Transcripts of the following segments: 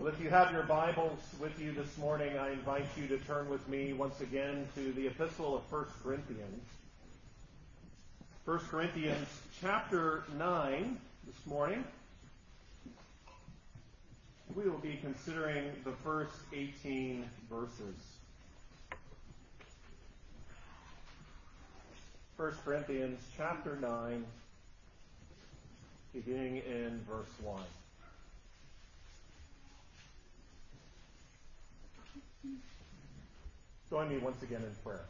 Well, if you have your Bibles with you this morning, I invite you to turn with me once again to the epistle of 1 Corinthians. 1 Corinthians chapter 9 this morning. We will be considering the first 18 verses. 1 Corinthians chapter 9, beginning in verse 1. Join me once again in prayer.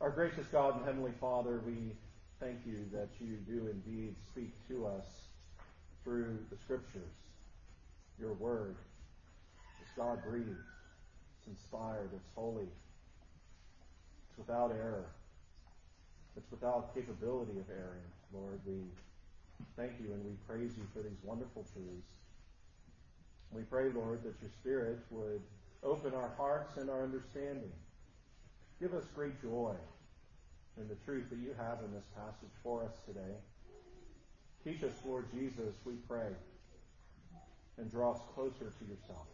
Our gracious God and Heavenly Father, we thank you that you do indeed speak to us through the Scriptures. Your Word is God breathed, it's inspired, it's holy, it's without error, it's without capability of erring. Lord, we thank you and we praise you for these wonderful truths. We pray, Lord, that your Spirit would open our hearts and our understanding. Give us great joy in the truth that you have in this passage for us today. Teach us, Lord Jesus, we pray, and draw us closer to yourself.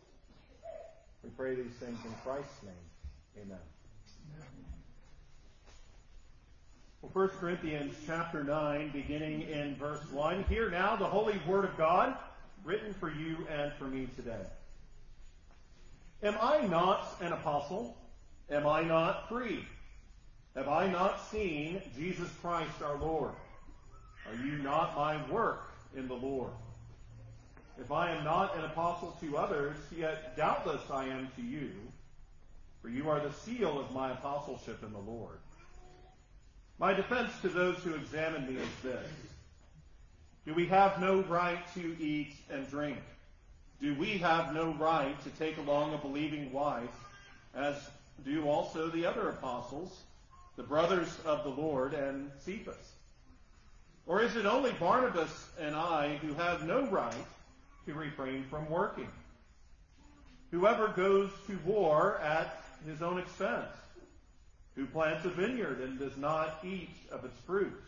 We pray these things in Christ's name. Amen. Well, 1 Corinthians chapter 9, beginning in verse 1. Hear now the holy word of God written for you and for me today. Am I not an apostle? Am I not free? Have I not seen Jesus Christ our Lord? Are you not my work in the Lord? If I am not an apostle to others, yet doubtless I am to you, for you are the seal of my apostleship in the Lord. My defense to those who examine me is this. Do we have no right to eat and drink? Do we have no right to take along a believing wife, as do also the other apostles, the brothers of the Lord, and Cephas? Or is it only Barnabas and I who have no right to refrain from working? Whoever goes to war at his own expense, who plants a vineyard and does not eat of its fruit,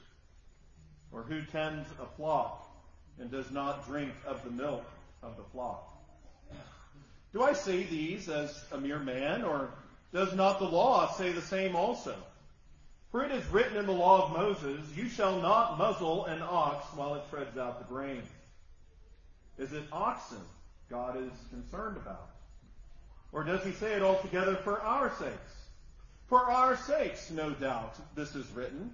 or who tends a flock and does not drink of the milk of the flock? Do I say these as a mere man, or does not the law say the same also? For it is written in the law of Moses, You shall not muzzle an ox while it treads out the grain. Is it oxen God is concerned about? Or does he say it altogether for our sakes? For our sakes, no doubt, this is written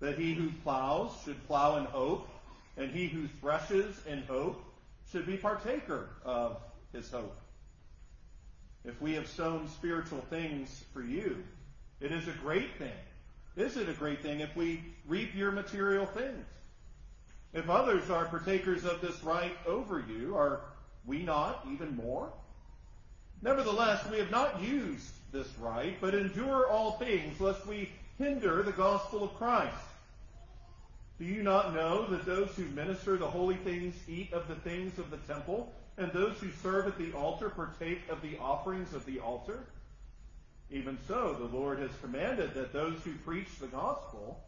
that he who plows should plow in hope, and he who threshes in hope should be partaker of his hope. If we have sown spiritual things for you, it is a great thing. Is it a great thing if we reap your material things? If others are partakers of this right over you, are we not even more? Nevertheless, we have not used this right, but endure all things, lest we hinder the gospel of Christ. Do you not know that those who minister the holy things eat of the things of the temple, and those who serve at the altar partake of the offerings of the altar? Even so, the Lord has commanded that those who preach the gospel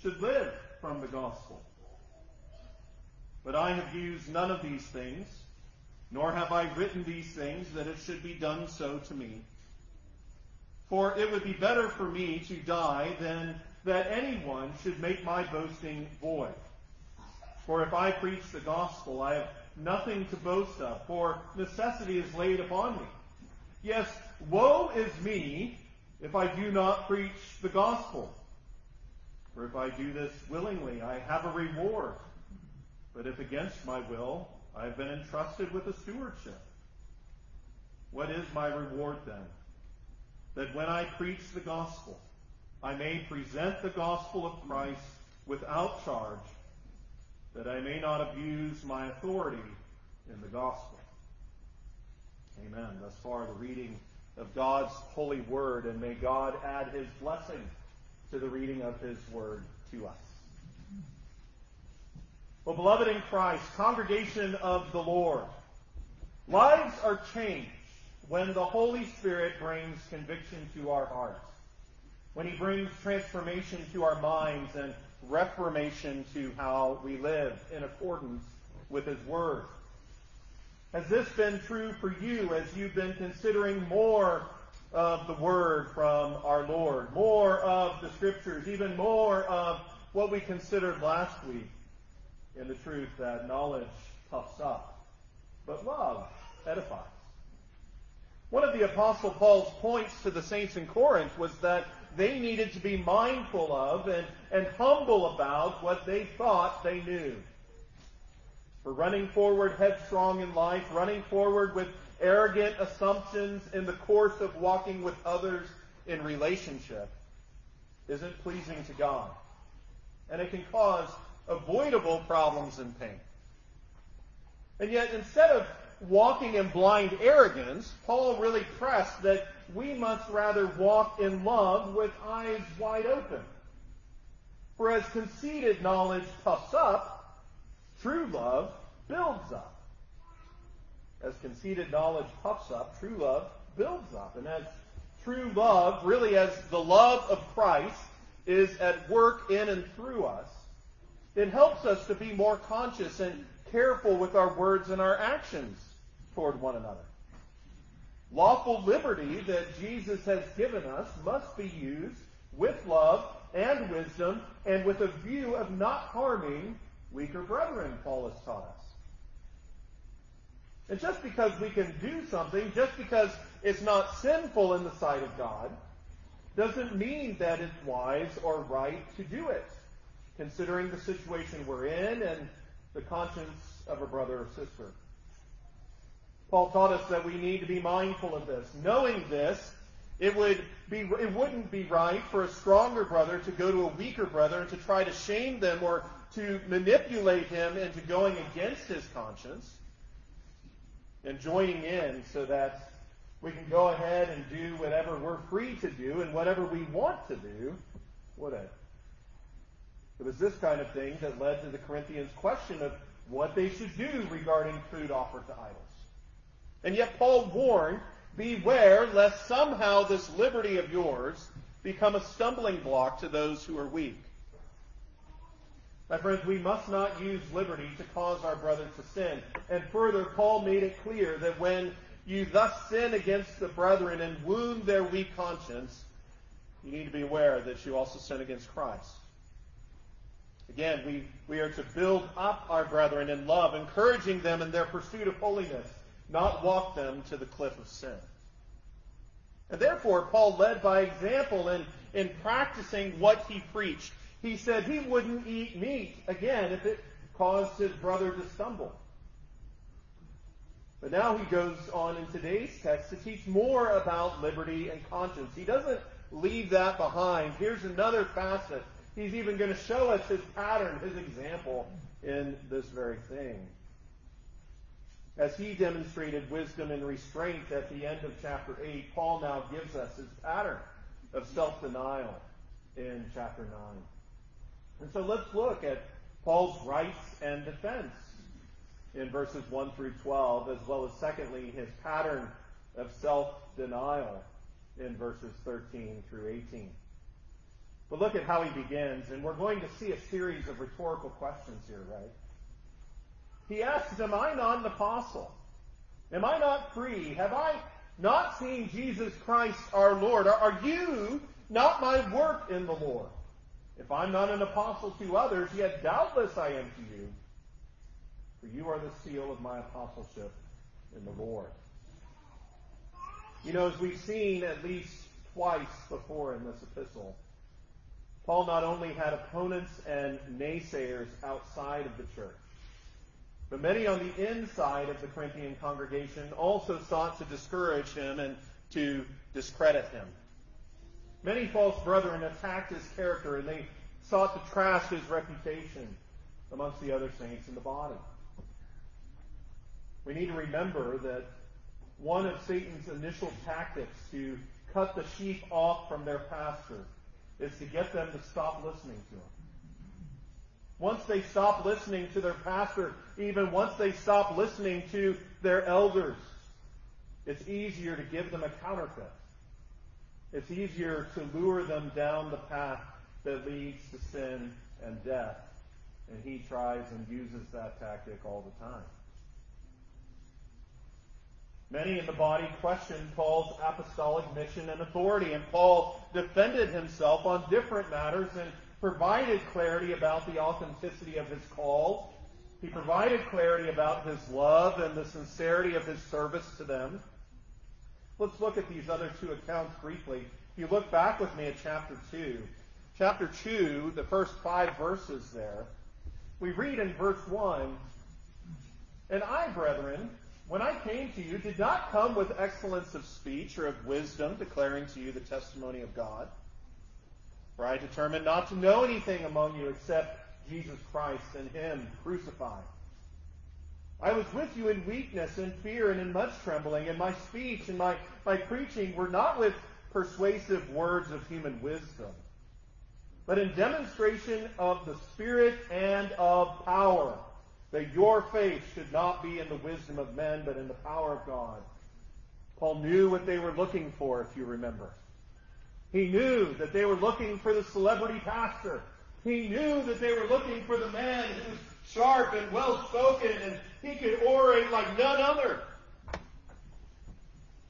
should live from the gospel. But I have used none of these things, nor have I written these things that it should be done so to me. For it would be better for me to die than that anyone should make my boasting void. For if I preach the gospel, I have nothing to boast of, for necessity is laid upon me. Yes, woe is me if I do not preach the gospel. For if I do this willingly, I have a reward. But if against my will, I have been entrusted with a stewardship. What is my reward then? That when I preach the gospel, I may present the gospel of Christ without charge, that I may not abuse my authority in the gospel. Amen. Thus far, the reading of God's holy word, and may God add his blessing to the reading of his word to us. Well, beloved in Christ, congregation of the Lord, lives are changed when the Holy Spirit brings conviction to our hearts when he brings transformation to our minds and reformation to how we live in accordance with His Word? Has this been true for you as you've been considering more of the Word from our Lord, more of the Scriptures, even more of what we considered last week in the truth that knowledge puffs up, but love edifies? One of the Apostle Paul's points to the saints in Corinth was that they needed to be mindful of and, and humble about what they thought they knew. For running forward headstrong in life, running forward with arrogant assumptions in the course of walking with others in relationship isn't pleasing to God. And it can cause avoidable problems and pain. And yet, instead of walking in blind arrogance, Paul really pressed that we must rather walk in love with eyes wide open. For as conceited knowledge puffs up, true love builds up. As conceited knowledge puffs up, true love builds up. And as true love, really as the love of Christ is at work in and through us, it helps us to be more conscious and careful with our words and our actions toward one another. Lawful liberty that Jesus has given us must be used with love and wisdom and with a view of not harming weaker brethren, Paul has taught us. And just because we can do something, just because it's not sinful in the sight of God, doesn't mean that it's wise or right to do it, considering the situation we're in and the conscience of a brother or sister. Paul taught us that we need to be mindful of this. Knowing this, it would be it wouldn't be right for a stronger brother to go to a weaker brother and to try to shame them or to manipulate him into going against his conscience and joining in so that we can go ahead and do whatever we're free to do and whatever we want to do. What it was this kind of thing that led to the Corinthians' question of what they should do regarding food offered to idols. And yet Paul warned, beware lest somehow this liberty of yours become a stumbling block to those who are weak. My friends, we must not use liberty to cause our brother to sin. And further, Paul made it clear that when you thus sin against the brethren and wound their weak conscience, you need to be aware that you also sin against Christ. Again, we, we are to build up our brethren in love, encouraging them in their pursuit of holiness not walk them to the cliff of sin. And therefore, Paul led by example in, in practicing what he preached. He said he wouldn't eat meat again if it caused his brother to stumble. But now he goes on in today's text to teach more about liberty and conscience. He doesn't leave that behind. Here's another facet. He's even going to show us his pattern, his example in this very thing as he demonstrated wisdom and restraint at the end of chapter 8, Paul now gives us his pattern of self-denial in chapter 9. And so let's look at Paul's rights and defense in verses 1 through 12, as well as secondly, his pattern of self-denial in verses 13 through 18. But look at how he begins, and we're going to see a series of rhetorical questions here, right? He asks, Am I not an apostle? Am I not free? Have I not seen Jesus Christ our Lord? Are, you not my work in the Lord? If I'm not an apostle to others, yet doubtless I am to you. For you are the seal of my apostleship in the Lord. You know, as we've seen at least twice before in this epistle, Paul not only had opponents and naysayers outside of the church, but many on the inside of the Corinthian congregation also sought to discourage him and to discredit him. Many false brethren attacked his character and they sought to trash his reputation amongst the other saints in the body. We need to remember that one of Satan's initial tactics to cut the sheep off from their pasture is to get them to stop listening to him. Once they stop listening to their pastor, even once they stop listening to their elders, it's easier to give them a counterfeit. It's easier to lure them down the path that leads to sin and death. And he tries and uses that tactic all the time. Many in the body questioned Paul's apostolic mission and authority, and Paul defended himself on different matters and provided clarity about the authenticity of his call. He provided clarity about his love and the sincerity of his service to them. Let's look at these other two accounts briefly. If you look back with me at chapter 2, chapter 2, the first five verses there, we read in verse 1 And I, brethren, when I came to you, did not come with excellence of speech or of wisdom, declaring to you the testimony of God. For I determined not to know anything among you except Jesus Christ and Him crucified. I was with you in weakness and fear and in much trembling, and my speech and my, my preaching were not with persuasive words of human wisdom but in demonstration of the Spirit and of power, that your faith should not be in the wisdom of men, but in the power of God. Paul knew what they were looking for, if you remember. He knew that they were looking for the celebrity pastor. He knew that they were looking for the man who was sharp and well spoken and he could orate like none other.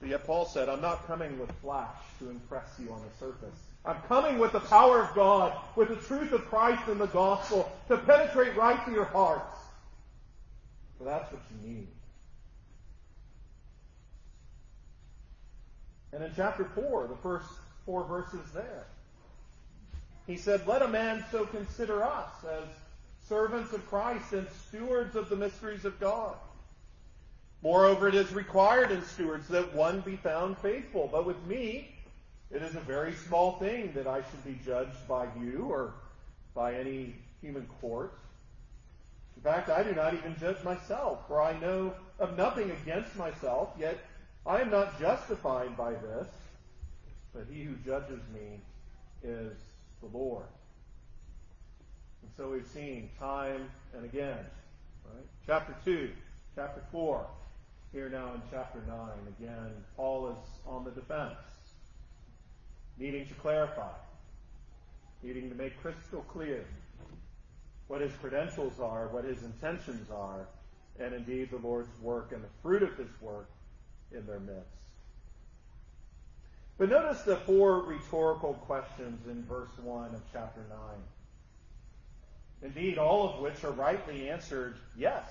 But yet Paul said, I'm not coming with flash to impress you on the surface. I'm coming with the power of God, with the truth of Christ and the gospel to penetrate right to your hearts. For that's what you need. And in chapter 4, the first four verses there, he said, Let a man so consider us as servants of Christ and stewards of the mysteries of God. Moreover, it is required in stewards that one be found faithful. But with me, it is a very small thing that I should be judged by you or by any human court. In fact, I do not even judge myself, for I know of nothing against myself, yet I am not justified by this, but he who judges me is the Lord. And so we've seen time and again. Right? Chapter 2, chapter 4, here now in chapter 9, again, Paul is on the defense needing to clarify, needing to make crystal clear what his credentials are, what his intentions are, and indeed the Lord's work and the fruit of his work in their midst. But notice the four rhetorical questions in verse 1 of chapter 9. Indeed, all of which are rightly answered yes.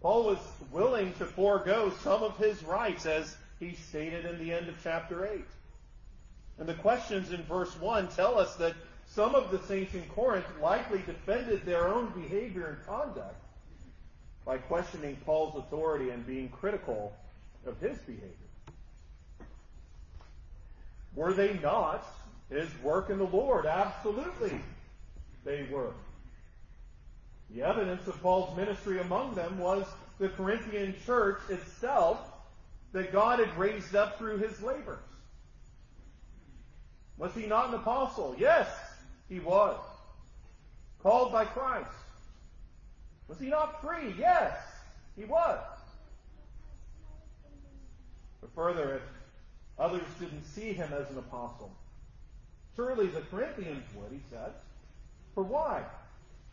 Paul was willing to forego some of his rights, as he stated in the end of chapter 8. And the questions in verse 1 tell us that some of the saints in Corinth likely defended their own behavior and conduct by questioning Paul's authority and being critical of his behavior. Were they not his work in the Lord? Absolutely, they were. The evidence of Paul's ministry among them was the Corinthian church itself that God had raised up through his labors. Was he not an apostle? Yes, he was. Called by Christ. Was he not free? Yes, he was. But further, if others didn't see him as an apostle, surely the Corinthians would, he said. For why?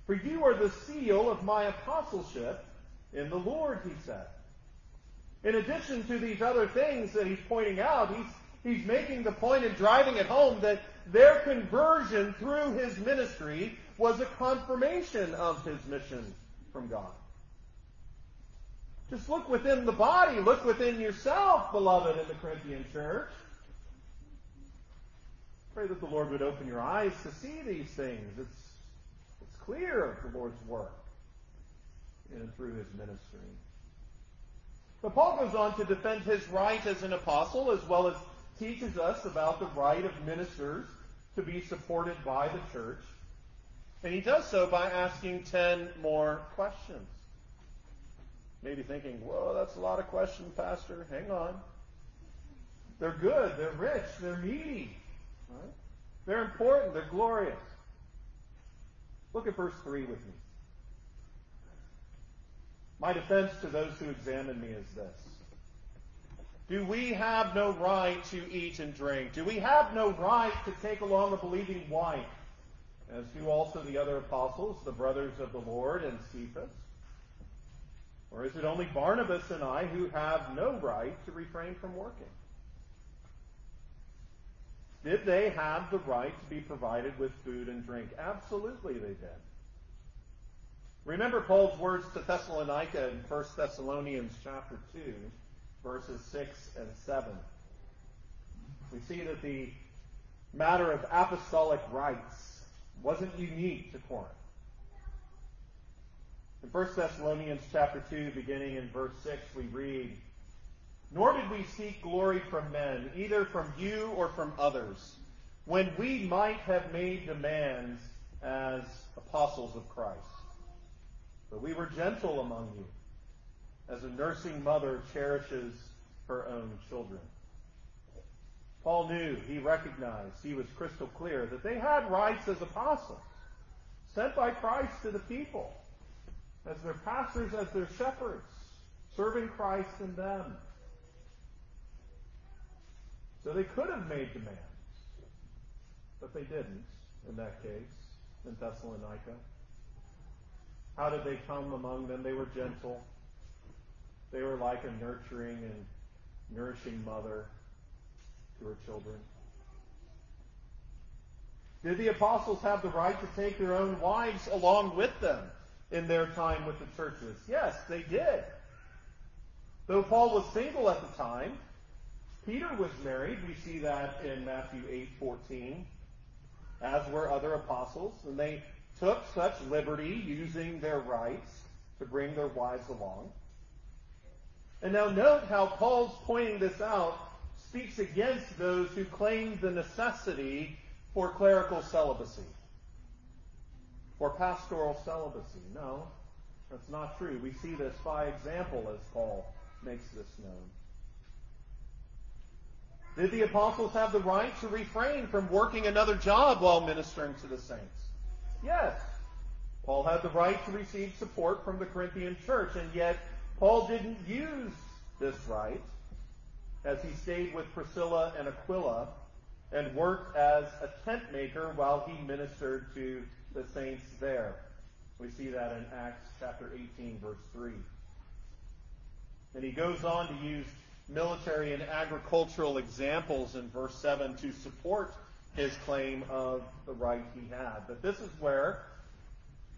For you are the seal of my apostleship in the Lord, he said. In addition to these other things that he's pointing out, he's he's making the point and driving it home that their conversion through his ministry was a confirmation of his mission from God. Just look within the body, look within yourself, beloved, in the Corinthian church. Pray that the Lord would open your eyes to see these things. It's, it's clear of the Lord's work in and through his ministry. But Paul goes on to defend his right as an apostle as well as teaches us about the right of ministers to be supported by the church. And he does so by asking 10 more questions. Maybe thinking, whoa, that's a lot of questions, Pastor. Hang on. They're good, they're rich, they're meaty. Right? They're important, they're glorious. Look at verse 3 with me. My defense to those who examine me is this do we have no right to eat and drink? Do we have no right to take along a believing wife as do also the other apostles, the brothers of the Lord, and Cephas? Or is it only Barnabas and I who have no right to refrain from working? Did they have the right to be provided with food and drink? Absolutely they did. Remember Paul's words to Thessalonica in 1 Thessalonians chapter 2, verses 6 and 7. We see that the matter of apostolic rights wasn't unique to Corinth. In 1 Thessalonians chapter 2, beginning in verse 6, we read, Nor did we seek glory from men, either from you or from others, when we might have made demands as apostles of Christ. But we were gentle among you, as a nursing mother cherishes her own children. Paul knew, he recognized, he was crystal clear that they had rights as apostles, sent by Christ to the people as their pastors, as their shepherds, serving Christ in them. So they could have made demands, but they didn't in that case in Thessalonica. How did they come among them? They were gentle. They were like a nurturing and nourishing mother to her children. Did the apostles have the right to take their own wives along with them? In their time with the churches? Yes, they did. Though Paul was single at the time, Peter was married. We see that in Matthew 8:14, as were other apostles, and they took such liberty using their rights to bring their wives along. And now note how Paul's pointing this out speaks against those who claim the necessity for clerical celibacy for pastoral celibacy. No, that's not true. We see this by example as Paul makes this known. Did the apostles have the right to refrain from working another job while ministering to the saints? Yes. Paul had the right to receive support from the Corinthian church, and yet Paul didn't use this right as he stayed with Priscilla and Aquila and worked as a tent maker while he ministered to the saints there. We see that in Acts chapter 18, verse 3. And he goes on to use military and agricultural examples in verse 7 to support his claim of the right he had. But this is where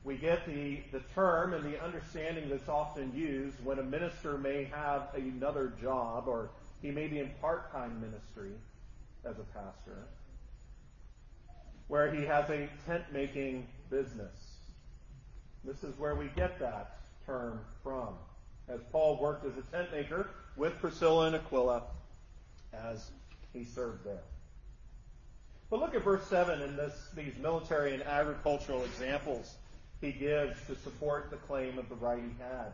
we get the, the term and the understanding that's often used when a minister may have another job or he may be in part-time ministry as a pastor where he has a tent making business. This is where we get that term from, as Paul worked as a tent maker with Priscilla and Aquila as he served there. But look at verse 7 in this, these military and agricultural examples he gives to support the claim of the right he had.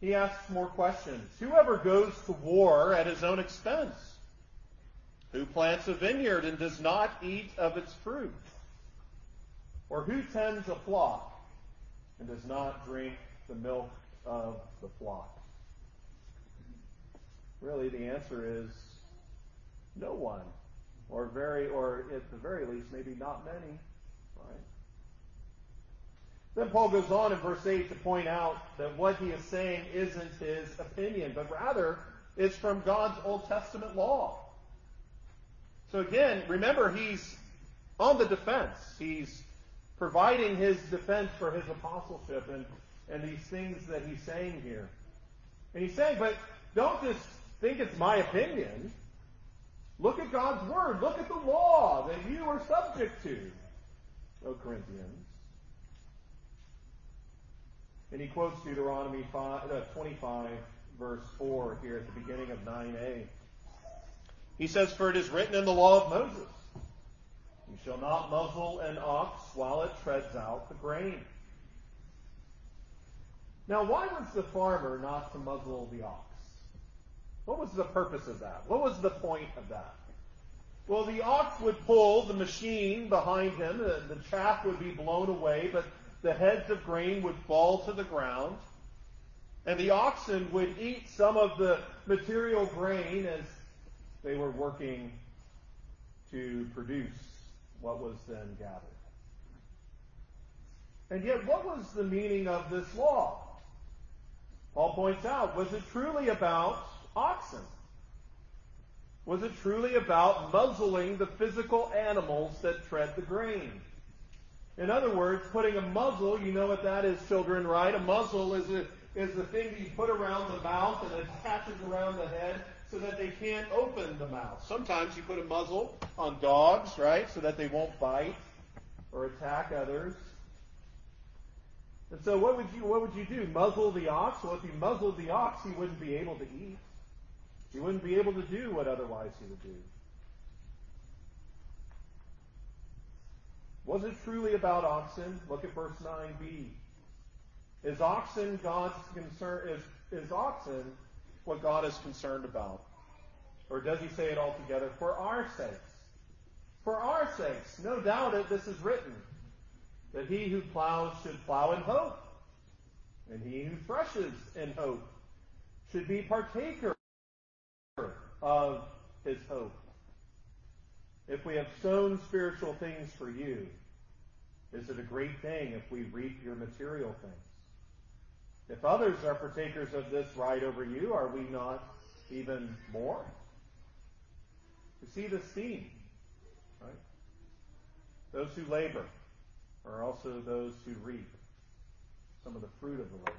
He asks more questions. Whoever goes to war at his own expense who plants a vineyard and does not eat of its fruit? Or who tends a flock and does not drink the milk of the flock? Really, the answer is no one. Or very, or at the very least, maybe not many. Right? Then Paul goes on in verse 8 to point out that what he is saying isn't his opinion, but rather it's from God's Old Testament law. So again, remember, he's on the defense. He's providing his defense for his apostleship and, and these things that he's saying here. And he's saying, but don't just think it's my opinion. Look at God's word. Look at the law that you are subject to, O Corinthians. And he quotes Deuteronomy 5, uh, 25, verse 4 here at the beginning of 9a. He says, For it is written in the law of Moses, You shall not muzzle an ox while it treads out the grain. Now, why was the farmer not to muzzle the ox? What was the purpose of that? What was the point of that? Well, the ox would pull the machine behind him, the, the chaff would be blown away, but the heads of grain would fall to the ground, and the oxen would eat some of the material grain as they were working to produce what was then gathered. And yet, what was the meaning of this law? Paul points out, was it truly about oxen? Was it truly about muzzling the physical animals that tread the grain? In other words, putting a muzzle, you know what that is, children, right? A muzzle is, a, is the thing that you put around the mouth and attaches around the head so that they can't open the mouth. Sometimes you put a muzzle on dogs, right, so that they won't bite or attack others. And so what would you what would you do? Muzzle the ox? Well, if you muzzled the ox, he wouldn't be able to eat. He wouldn't be able to do what otherwise he would do. Was it truly about oxen? Look at verse 9b. Is oxen God's concern is, is oxen what God is concerned about? Or does he say it altogether? For our sakes. For our sakes. No doubt it, this is written. That he who plows should plow in hope. And he who threshes in hope should be partaker of his hope. If we have sown spiritual things for you, is it a great thing if we reap your material things? If others are partakers of this right over you, are we not even more? You see this theme, right? Those who labor are also those who reap some of the fruit of the labor.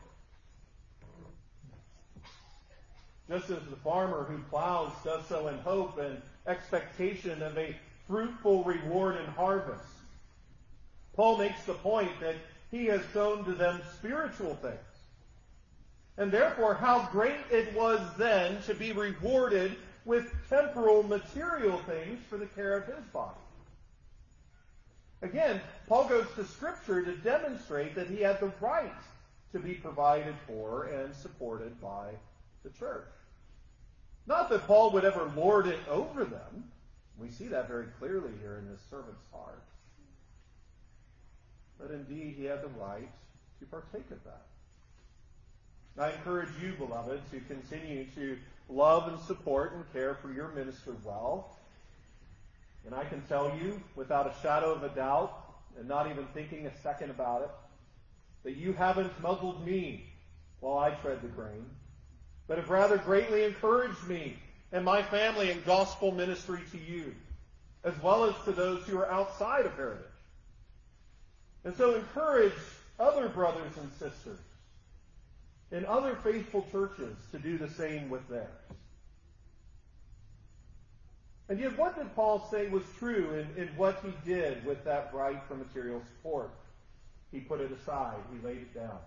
Just as the farmer who plows does so in hope and expectation of a fruitful reward and harvest. Paul makes the point that he has sown to them spiritual things. And therefore, how great it was then to be rewarded with temporal material things for the care of his body. Again, Paul goes to Scripture to demonstrate that he had the right to be provided for and supported by the church. Not that Paul would ever lord it over them. We see that very clearly here in this servant's heart. But indeed, he had the right to partake of that. I encourage you, beloved, to continue to love and support and care for your minister well. And I can tell you, without a shadow of a doubt, and not even thinking a second about it, that you haven't muzzled me while I tread the grain but have rather greatly encouraged me and my family in gospel ministry to you, as well as to those who are outside of Heritage. And so encourage other brothers and sisters in other faithful churches to do the same with theirs. And yet, what did Paul say was true in, in what he did with that right for material support? He put it aside. He laid it down.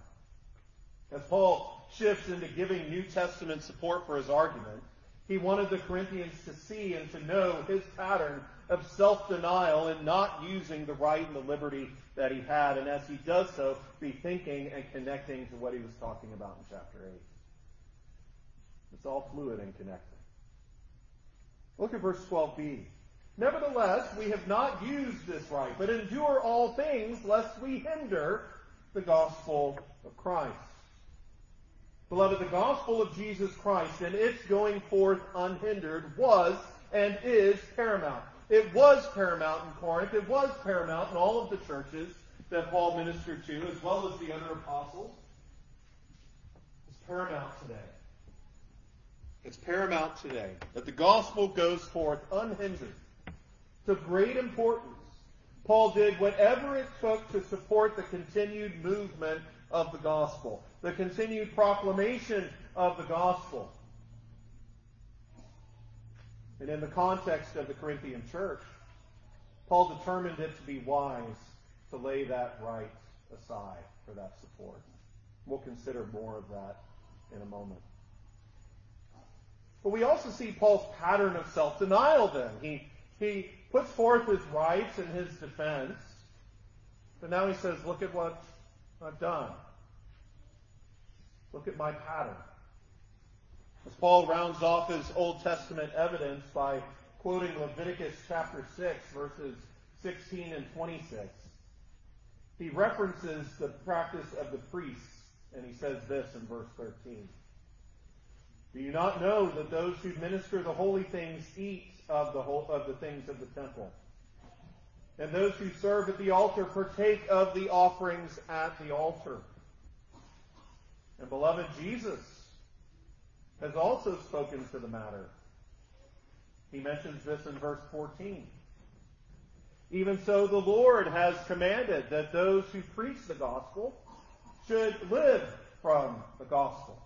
As Paul shifts into giving New Testament support for his argument, he wanted the Corinthians to see and to know his pattern of self-denial and not using the right and the liberty that he had. And as he does so, be thinking and connecting to what he was talking about in chapter 8. It's all fluid and connecting. Look at verse 12b. Nevertheless, we have not used this right, but endure all things lest we hinder the gospel of Christ. Beloved, the gospel of Jesus Christ and its going forth unhindered was and is paramount. It was paramount in Corinth. It was paramount in all of the churches that Paul ministered to, as well as the other apostles. It's paramount today. It's paramount today that the gospel goes forth unhindered. Of great importance. Paul did whatever it took to support the continued movement of the gospel, the continued proclamation of the gospel. And in the context of the Corinthian church, Paul determined it to be wise to lay that right aside for that support. We'll consider more of that in a moment. But we also see Paul's pattern of self-denial then. He, he puts forth his rights and his defense, but now he says, look at what I've done. Look at my pattern. As Paul rounds off his Old Testament evidence by quoting Leviticus chapter 6, verses 16 and 26, he references the practice of the priests, and he says this in verse 13. Do you not know that those who minister the holy things eat of the, whole, of the things of the temple? and those who serve at the altar partake of the offerings at the altar. And beloved, Jesus has also spoken to the matter. He mentions this in verse 14. Even so, the Lord has commanded that those who preach the gospel should live from the gospel.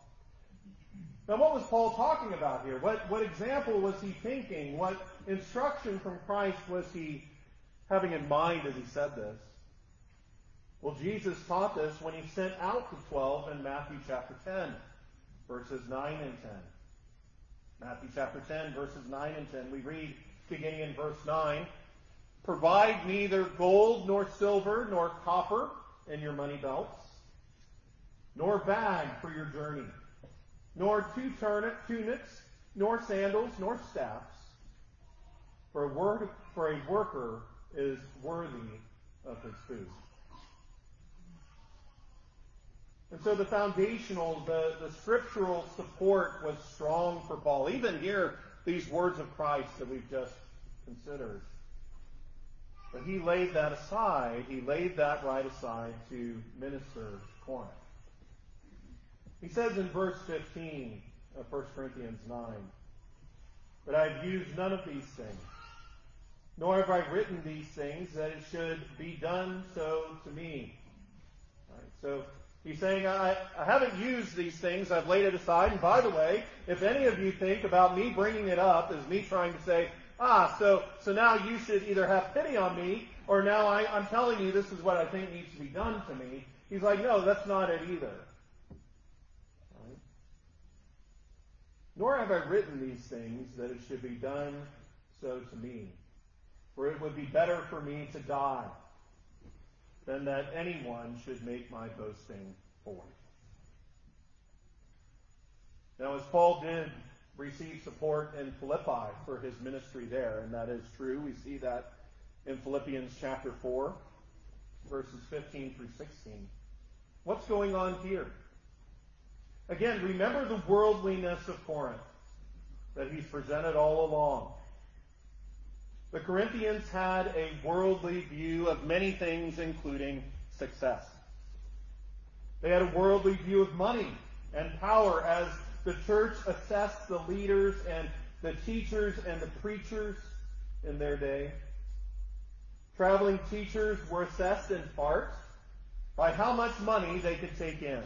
Now, what was Paul talking about here? What, what example was he thinking? What instruction from Christ was he having in mind as he said this? Well, Jesus taught this when he sent out the twelve in Matthew chapter 10, verses 9 and 10. Matthew chapter 10, verses 9 and 10. We read beginning in verse 9 Provide neither gold nor silver nor copper in your money belts, nor bag for your journey, nor two tunics, nor sandals, nor staffs. For a, word, for a worker is worthy of his food. And so the foundational, the, the scriptural support was strong for Paul. Even here, these words of Christ that we've just considered. But he laid that aside. He laid that right aside to minister Corinth. He says in verse 15 of 1 Corinthians 9, But I have used none of these things, nor have I written these things that it should be done so to me. Right, so He's saying, I, I haven't used these things. I've laid it aside. And by the way, if any of you think about me bringing it up as me trying to say, ah, so, so now you should either have pity on me or now I, I'm telling you this is what I think needs to be done to me. He's like, no, that's not it either. Right? Nor have I written these things that it should be done so to me. For it would be better for me to die than that anyone should make my boasting void. Now, as Paul did receive support in Philippi for his ministry there, and that is true, we see that in Philippians chapter 4, verses 15 through 16. What's going on here? Again, remember the worldliness of Corinth that he's presented all along. The Corinthians had a worldly view of many things, including success. They had a worldly view of money and power as the church assessed the leaders and the teachers and the preachers in their day. Traveling teachers were assessed in part by how much money they could take in.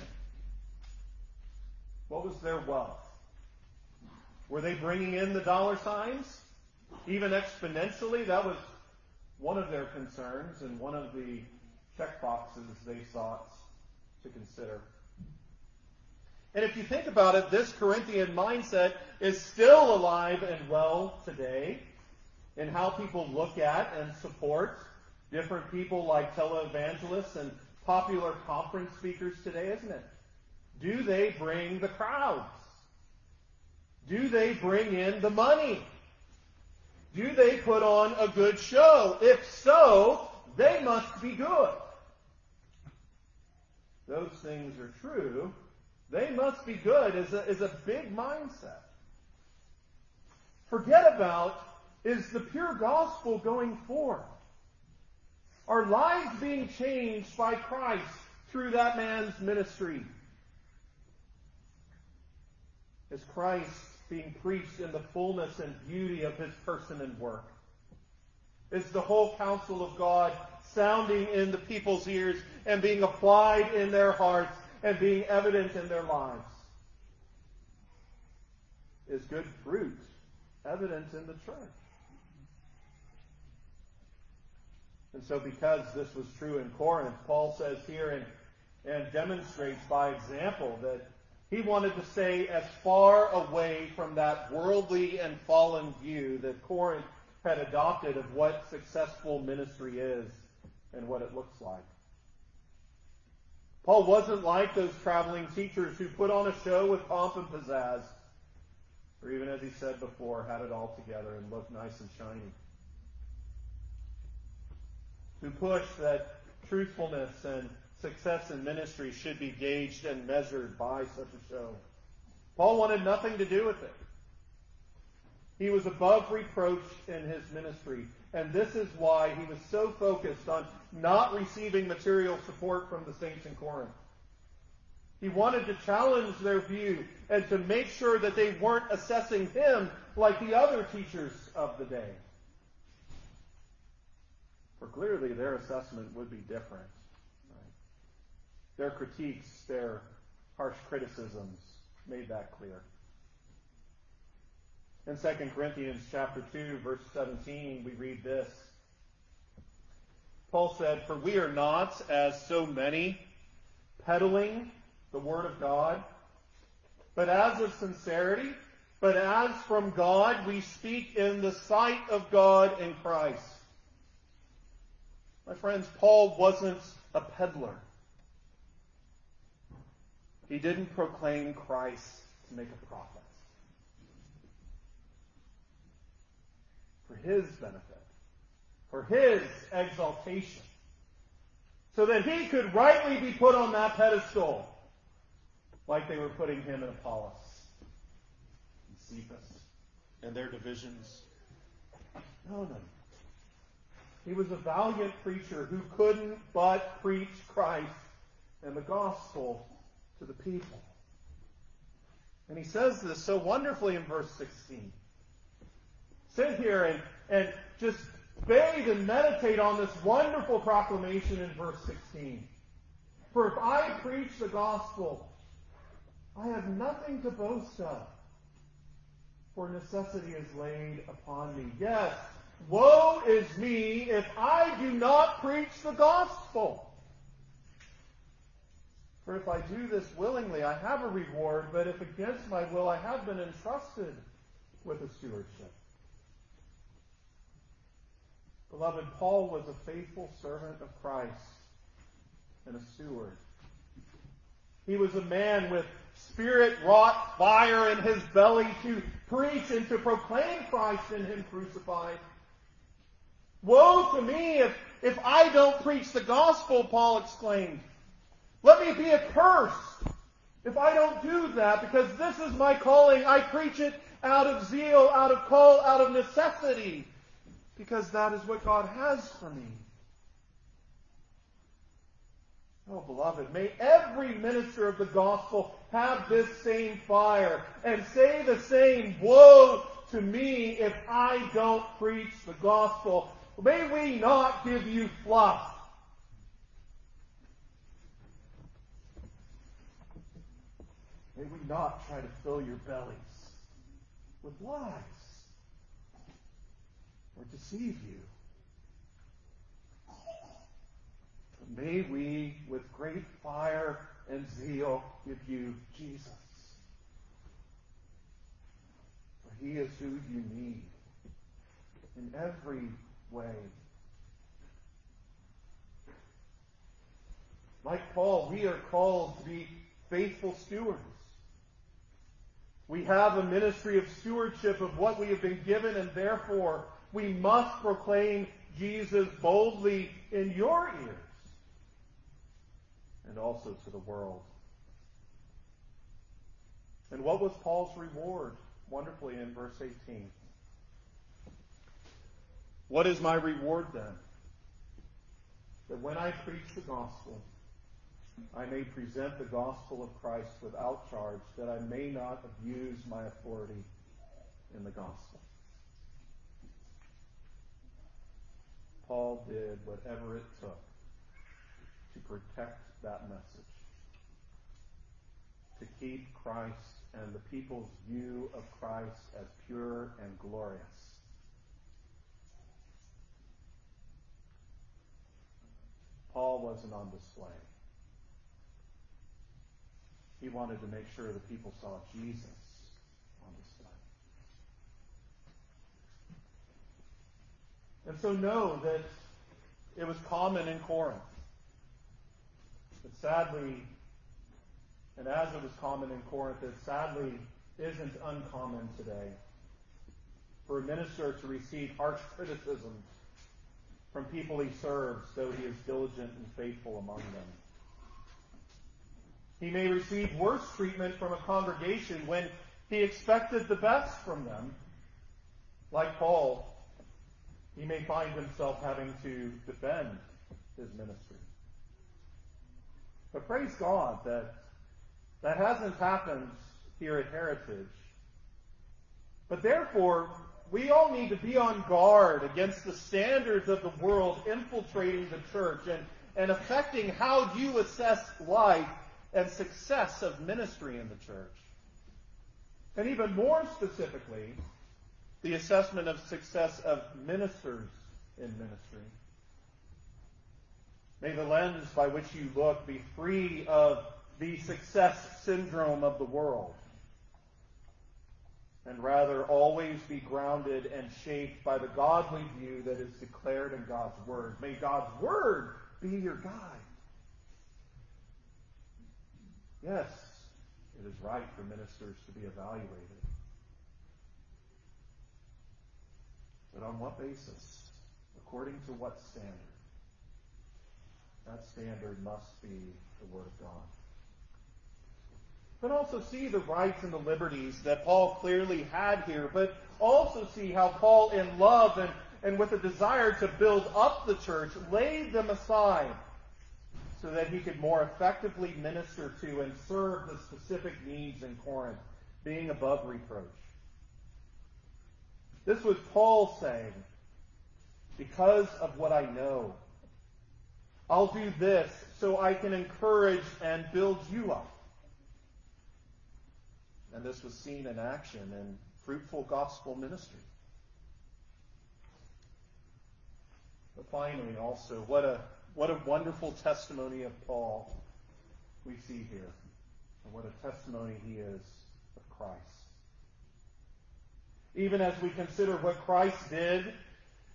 What was their wealth? Were they bringing in the dollar signs? Even exponentially. That was one of their concerns and one of the check boxes they sought to consider. And if you think about it, this Corinthian mindset is still alive and well today in how people look at and support different people like televangelists and popular conference speakers today, isn't it? Do they bring the crowds? Do they bring in the money? Do they put on a good show? If so, they must be good. Those things are true. They must be good is a, is a big mindset. Forget about is the pure gospel going forth? Are lives being changed by Christ through that man's ministry? Is Christ being preached in the fullness and beauty of his person and work? Is the whole counsel of God sounding in the people's ears and being applied in their hearts and being evident in their lives? Is good fruit evident in the church? And so, because this was true in Corinth, Paul says here and, and demonstrates by example that he wanted to stay as far away from that worldly and fallen view that Corinth had adopted of what successful ministry is and what it looks like. Paul wasn't like those traveling teachers who put on a show with pomp and pizzazz, or even as he said before, had it all together and looked nice and shiny. Who pushed that truthfulness and success in ministry should be gauged and measured by such a show. Paul wanted nothing to do with it. He was above reproach in his ministry. And this is why he was so focused on not receiving material support from the saints in Corinth. He wanted to challenge their view and to make sure that they weren't assessing him like the other teachers of the day. For clearly their assessment would be different. Their critiques, their harsh criticisms made that clear. In 2 Corinthians chapter 2, verse 17, we read this. Paul said, For we are not, as so many, peddling the word of God, but as of sincerity, but as from God we speak in the sight of God in Christ. My friends, Paul wasn't a peddler. He didn't proclaim Christ to make a profit. for his benefit, for his exaltation, so that he could rightly be put on that pedestal like they were putting him in Apollos and Cephas and their divisions. No, no. He was a valiant preacher who couldn't but preach Christ and the gospel to the people. And he says this so wonderfully in verse 16 sit here and, and just bathe and meditate on this wonderful proclamation in verse 16. For if I preach the gospel, I have nothing to boast of, for necessity is laid upon me. Yes, woe is me if I do not preach the gospel. For if I do this willingly, I have a reward, but if against my will, I have been entrusted with a stewardship. Beloved, Paul was a faithful servant of Christ and a steward. He was a man with spirit wrought fire in his belly to preach and to proclaim Christ in him crucified. Woe to me if, if I don't preach the gospel, Paul exclaimed. Let me be accursed if I don't do that because this is my calling. I preach it out of zeal, out of call, out of necessity because that is what God has for me. Oh, beloved, may every minister of the gospel have this same fire and say the same, woe to me if I don't preach the gospel. May we not give you fluff. May we not try to fill your bellies with lies or deceive you. But may we, with great fire and zeal, give you Jesus. For he is who you need in every way. Like Paul, we are called to be faithful stewards. We have a ministry of stewardship of what we have been given, and therefore we must proclaim Jesus boldly in your ears and also to the world. And what was Paul's reward? Wonderfully in verse 18. What is my reward then? That when I preach the gospel, I may present the gospel of Christ without charge, that I may not abuse my authority in the gospel. Paul did whatever it took to protect that message, to keep Christ and the people's view of Christ as pure and glorious. Paul wasn't on display. He wanted to make sure the people saw Jesus on display. And so know that it was common in Corinth. But sadly, and as it was common in Corinth, it sadly isn't uncommon today for a minister to receive harsh criticisms from people he serves, though he is diligent and faithful among them. He may receive worse treatment from a congregation when he expected the best from them, Like Paul, he may find himself having to defend his ministry. But praise God that that hasn't happened here at Heritage. But therefore, we all need to be on guard against the standards of the world infiltrating the church and, and affecting how you assess life and success of ministry in the church. And even more specifically, the assessment of success of ministers in ministry. May the lens by which you look be free of the success syndrome of the world and rather always be grounded and shaped by the godly view that is declared in God's Word. May God's Word be your guide. Yes, it is right for ministers to be evaluated. But on what basis? According to what standard? That standard must be the Word of God but also see the rights and the liberties that Paul clearly had here, but also see how Paul, in love and, and with a desire to build up the church, laid them aside so that he could more effectively minister to and serve the specific needs in Corinth, being above reproach. This was Paul saying, because of what I know, I'll do this so I can encourage and build you up. And this was seen in action in fruitful gospel ministry. But finally, also, what a, what a wonderful testimony of Paul we see here. And what a testimony he is of Christ. Even as we consider what Christ did,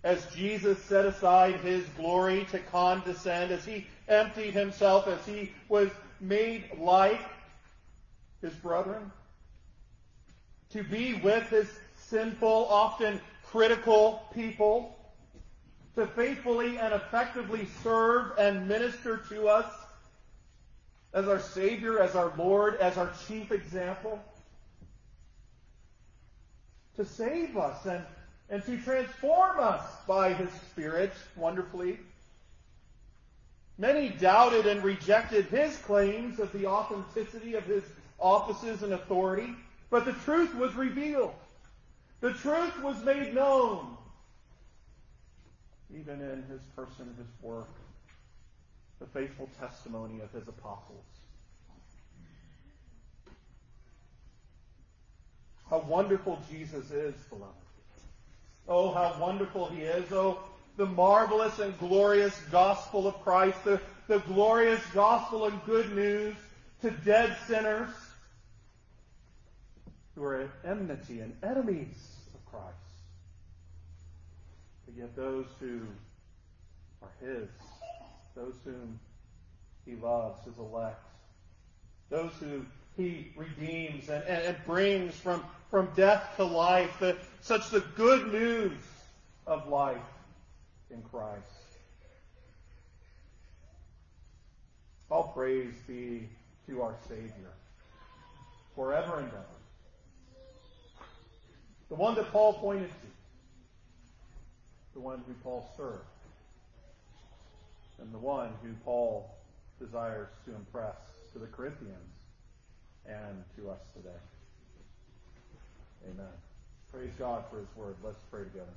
as Jesus set aside his glory to condescend, as he emptied himself, as he was made like his brethren, to be with his sinful, often critical people, to faithfully and effectively serve and minister to us as our Savior, as our Lord, as our chief example, to save us and, and to transform us by his Spirit wonderfully. Many doubted and rejected his claims of the authenticity of his offices and authority. But the truth was revealed. The truth was made known. Even in his person, his work, the faithful testimony of his apostles. How wonderful Jesus is, beloved. Oh, how wonderful he is. Oh, the marvelous and glorious gospel of Christ, the, the glorious gospel and good news to dead sinners who are at enmity and enemies of Christ. But yet those who are His, those whom He loves, His elect, those who He redeems and, and, and brings from, from death to life, the, such the good news of life in Christ. All praise be to our Savior forever and ever. The one that Paul pointed to. The one who Paul served. And the one who Paul desires to impress to the Corinthians and to us today. Amen. Praise God for his word. Let's pray together.